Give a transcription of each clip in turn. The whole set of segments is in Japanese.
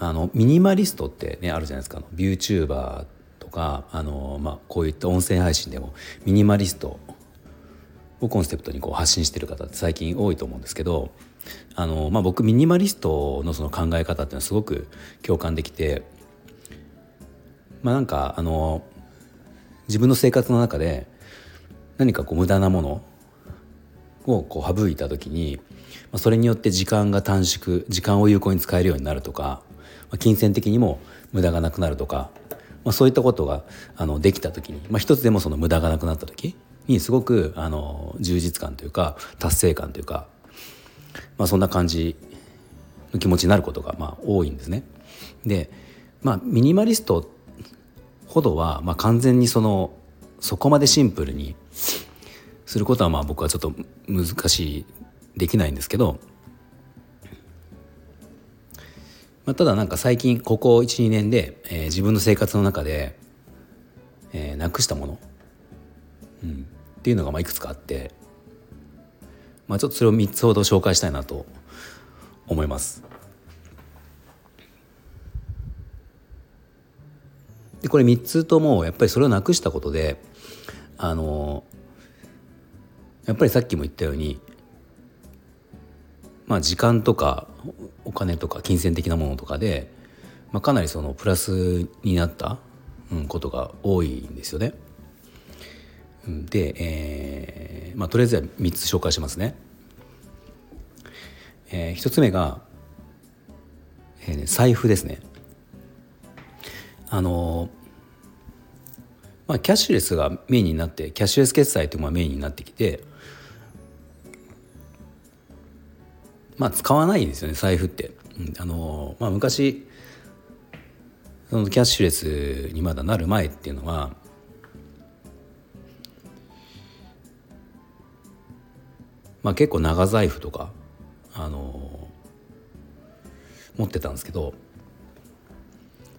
あのミニマリストってねあるじゃないですか。ビューチューバーとかあの、まあ、こういった音声配信でもミニマリストをコンセプトにこう発信してる方って最近多いと思うんですけどあの、まあ、僕ミニマリストのその考え方っていうのはすごく共感できてまあなんかあの自分の生活の中で何かこう無駄なものをこう省いた時にそれによって時間が短縮時間を有効に使えるようになるとか金銭的にも無駄がなくなるとか、まあ、そういったことがあのできた時に、まあ、一つでもその無駄がなくなった時にすごくあの充実感というか達成感というか、まあ、そんな感じの気持ちになることがまあ多いんですね。で、まあ、ミニマリストほどは、まあ、完全にそのそこまでシンプルにすることはまあ僕はちょっと難しいできないんですけど、まあ、ただなんか最近ここ12年で、えー、自分の生活の中で、えー、なくしたもの、うん、っていうのがまあいくつかあって、まあ、ちょっとそれを3つほど紹介したいなと思います。でこれ3つともやっぱりそれをなくしたことであのやっぱりさっきも言ったようにまあ時間とかお金とか金銭的なものとかで、まあ、かなりそのプラスになった、うん、ことが多いんですよね。で、えーまあ、とりあえずは3つ紹介しますね。えー、1つ目が、えー、財布ですね。あのまあ、キャッシュレスがメインになってキャッシュレス決済というのがメインになってきてまあ使わないですよね財布って。あのまあ、昔そのキャッシュレスにまだなる前っていうのはまあ結構長財布とかあの持ってたんですけど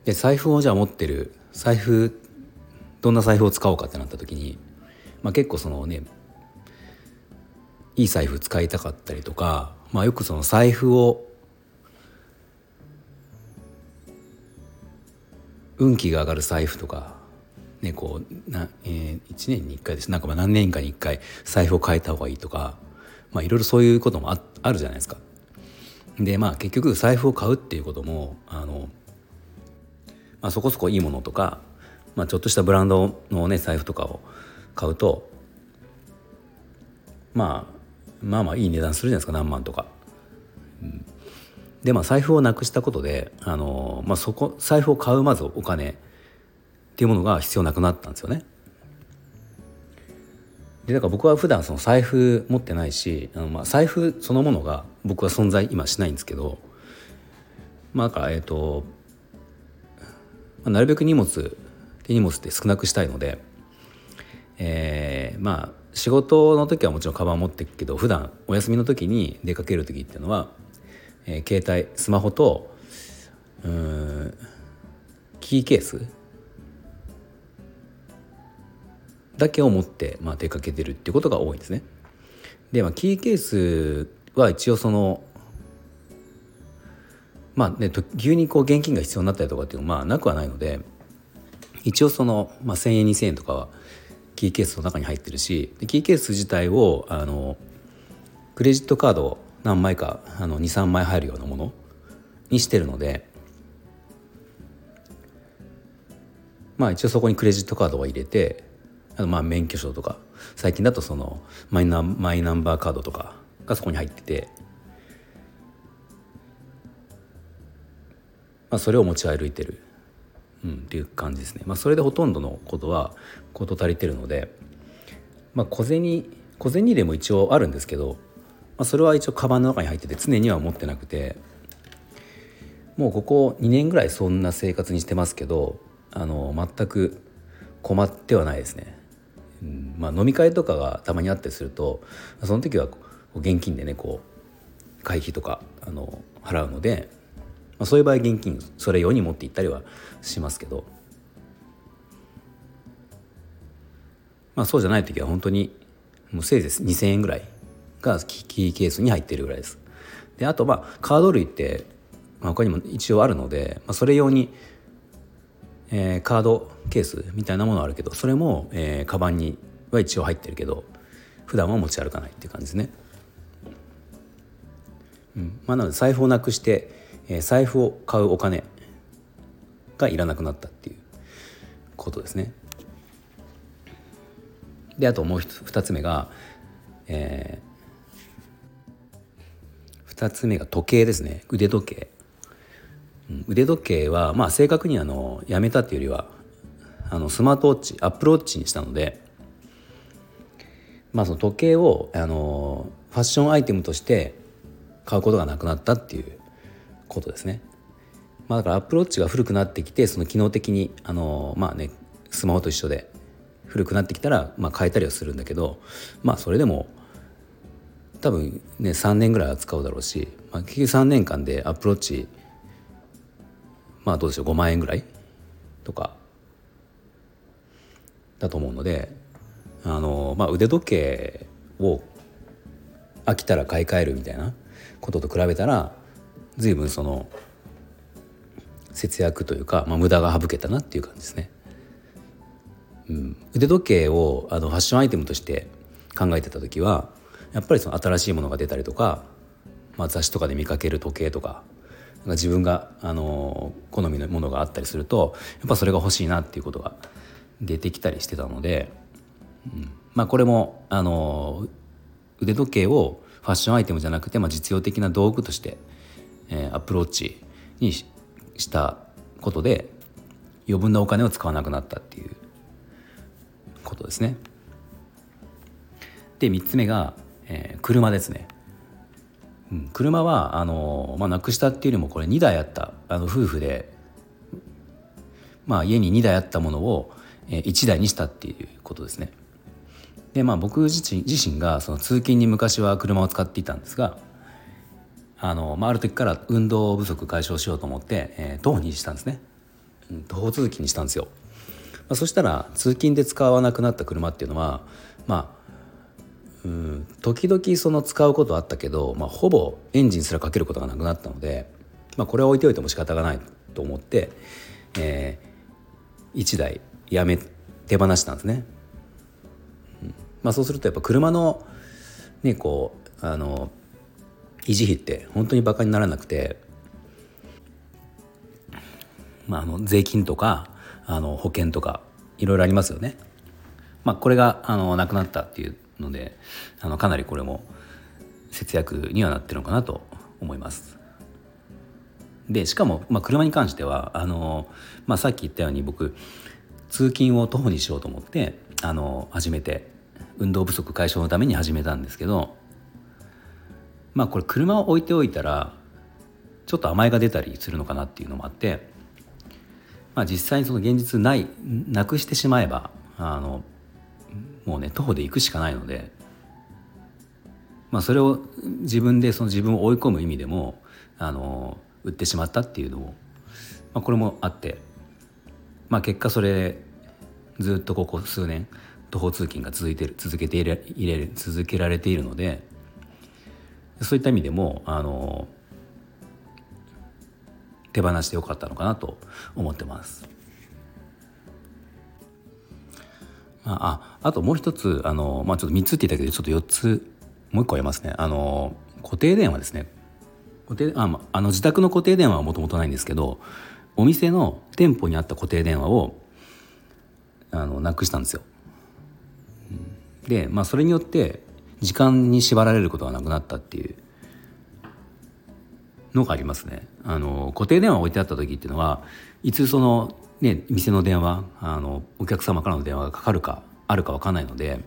で財布をじゃあ持ってる財布どんな財布を使おうかってなった時に、まあ、結構そのねいい財布使いたかったりとか、まあ、よくその財布を運気が上がる財布とか、ねこうなえー、1年に1回ですなんかまあ何年かに1回財布を変えた方がいいとか、まあ、いろいろそういうこともああるじゃないですか。でまあ結局財布を買うっていうこともあのまあ、そこそこいいものとか、まあ、ちょっとしたブランドのね財布とかを買うと、まあ、まあまあいい値段するじゃないですか何万とか。うん、でまあ財布をなくしたことであの、まあ、そこ財布を買うまずお金っていうものが必要なくなったんですよね。でだから僕は普段その財布持ってないしあのまあ財布そのものが僕は存在今しないんですけどまあだからえっ、ー、とまあ、なるべく荷物手荷物って少なくしたいので、えー、まあ仕事の時はもちろんカバン持っていくけど普段お休みの時に出かける時っていうのは、えー、携帯スマホとうんキーケースだけを持って、まあ、出かけてるっていうことが多いんですね。で、まあ、キーケースは一応そのまあね、急にこう現金が必要になったりとかっていうのはまあなくはないので一応その、まあ、1,000円2,000円とかはキーケースの中に入ってるしキーケース自体をあのクレジットカード何枚か23枚入るようなものにしてるのでまあ一応そこにクレジットカードを入れてあのまあ免許証とか最近だとそのマイナマイナンバーカードとかがそこに入っててまあ、それを持ち歩いてる、うん、っていう感じですね、まあ、それでほとんどのことは事足りてるので、まあ、小銭小銭入れも一応あるんですけど、まあ、それは一応カバンの中に入ってて常には持ってなくてもうここ2年ぐらいそんな生活にしてますけどあの全く困ってはないですね。まあ、飲み会とかがたまにあったりするとその時は現金でねこう会費とかあの払うので、まあ、そういう場合現金それ用に持って行ったりはしますけど、まあ、そうじゃない時は本当にもうせいぜい2,000円ぐらいがキーケースに入ってるぐらいです。であとまあカード類って、まあ、他にも一応あるので、まあ、それ用にえー、カードケースみたいなものあるけどそれも、えー、カバンには一応入ってるけど普段は持ち歩かないっていう感じですね。うんまあ、なので財布をなくして、財布を買うお金がいらなくなったっていうことですね。であともう2つ目が、えー、2つ目が時計ですね腕時計腕時計はまあ正確にあのやめたっていうよりはあのスマートウォッチアップルウォッチにしたのでまあその時計をあのファッションアイテムとして買うことがなくなったっていうことですね。まあ、だからアップルウォッチが古くなってきてその機能的にあのまあねスマホと一緒で古くなってきたら、まあ、変えたりはするんだけどまあそれでも多分ね3年ぐらいは使うだろうし、まあ、結局3年間でアップルウォッチまあどうでしょう5万円ぐらい？とかだと思うのであの、まあ、腕時計を飽きたら買い替えるみたいなことと比べたら随分その節約というか、まあ、無駄が省けたなっていう感じですね。うん、腕時計をあのファッションアイテムとして考えてた時はやっぱりその新しいものが出たりとか、まあ、雑誌とかで見かける時計とか自分があの好みのものがあったりするとやっぱそれが欲しいなっていうことが出てきたりしてたので、うん、まあこれもあの腕時計をファッションアイテムじゃなくて、まあ、実用的な道具として、えー、アプローチにしたことで余分なお金を使わなくなったっていうことですね。で3つ目が、えー、車ですね。うん、車はあの、まあ、なくしたっていうよりもこれ2台あったあの夫婦で、まあ、家に2台あったものを1台にしたっていうことですね。でまあ僕自身自身がその通勤に昔は車を使っていたんですがあの、まあ、ある時から運動不足解消しようと思って、えー、徒歩にしたんですね、うん、徒歩通勤にしたんですよ、まあ、そしたら通勤で使わなくなった車っていうのはまあうん時々その使うことはあったけど、まあ、ほぼエンジンすらかけることがなくなったので、まあ、これは置いておいても仕方がないと思って、えー、1台やめ手放したんですね。うんまあ、そうするとやっぱ車のねこうあの維持費って本当にバカにならなくて、まあ、あの税金とかあの保険とかいろいろありますよね。まあ、これがあのなくなったっていうのであのかなりこれも節約にはなってるのかなと思います。でしかも、まあ、車に関してはあの、まあ、さっき言ったように僕通勤を徒歩にしようと思ってあの始めて運動不足解消のために始めたんですけどまあこれ車を置いておいたらちょっと甘えが出たりするのかなっていうのもあって、まあ、実際にその現実ないなくしてしまえばあのもうね徒歩で行くしかないので、まあ、それを自分でその自分を追い込む意味でもあの売ってしまったっていうのも、まあ、これもあって、まあ、結果それずっとここ数年徒歩通勤が続いてる続けていれ入れ続けられているのでそういった意味でもあの手放してよかったのかなと思ってます。ああともう一つあの、まあ、ちょっと3つって言ったけどちょっと4つもう一個ありますねあの固定電話ですね固定あ、まあの自宅の固定電話はもともとないんですけどお店の店舗にあった固定電話をあのなくしたんですよ。で、まあ、それによって時間に縛られることがなくなったっていうのがありますね。あの固定電話置いてあった時っていうのはいつそのね、店の電話あのお客様からの電話がかかるかあるか分かんないので、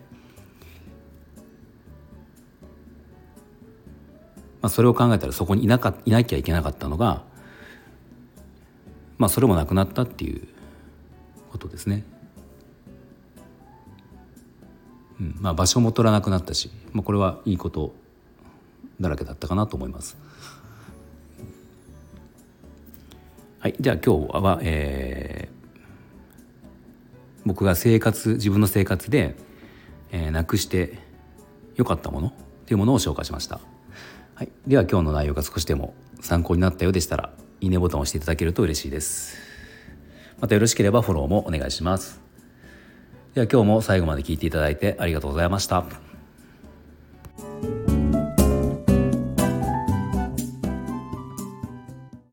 まあ、それを考えたらそこにいなかいなきゃいけなかったのがまあそれもなくなったっていうことですね。うんまあ、場所も取らなくなったし、まあ、これはいいことだらけだったかなと思います。はい、じゃあ今日は、えー、僕が生活自分の生活で、えー、なくして良かったものというものを紹介しました。はい、では今日の内容が少しでも参考になったようでしたらいいねボタンを押していただけると嬉しいですまたよろしければフォローもお願いしますでは今日も最後まで聞いていただいてありがとうございました。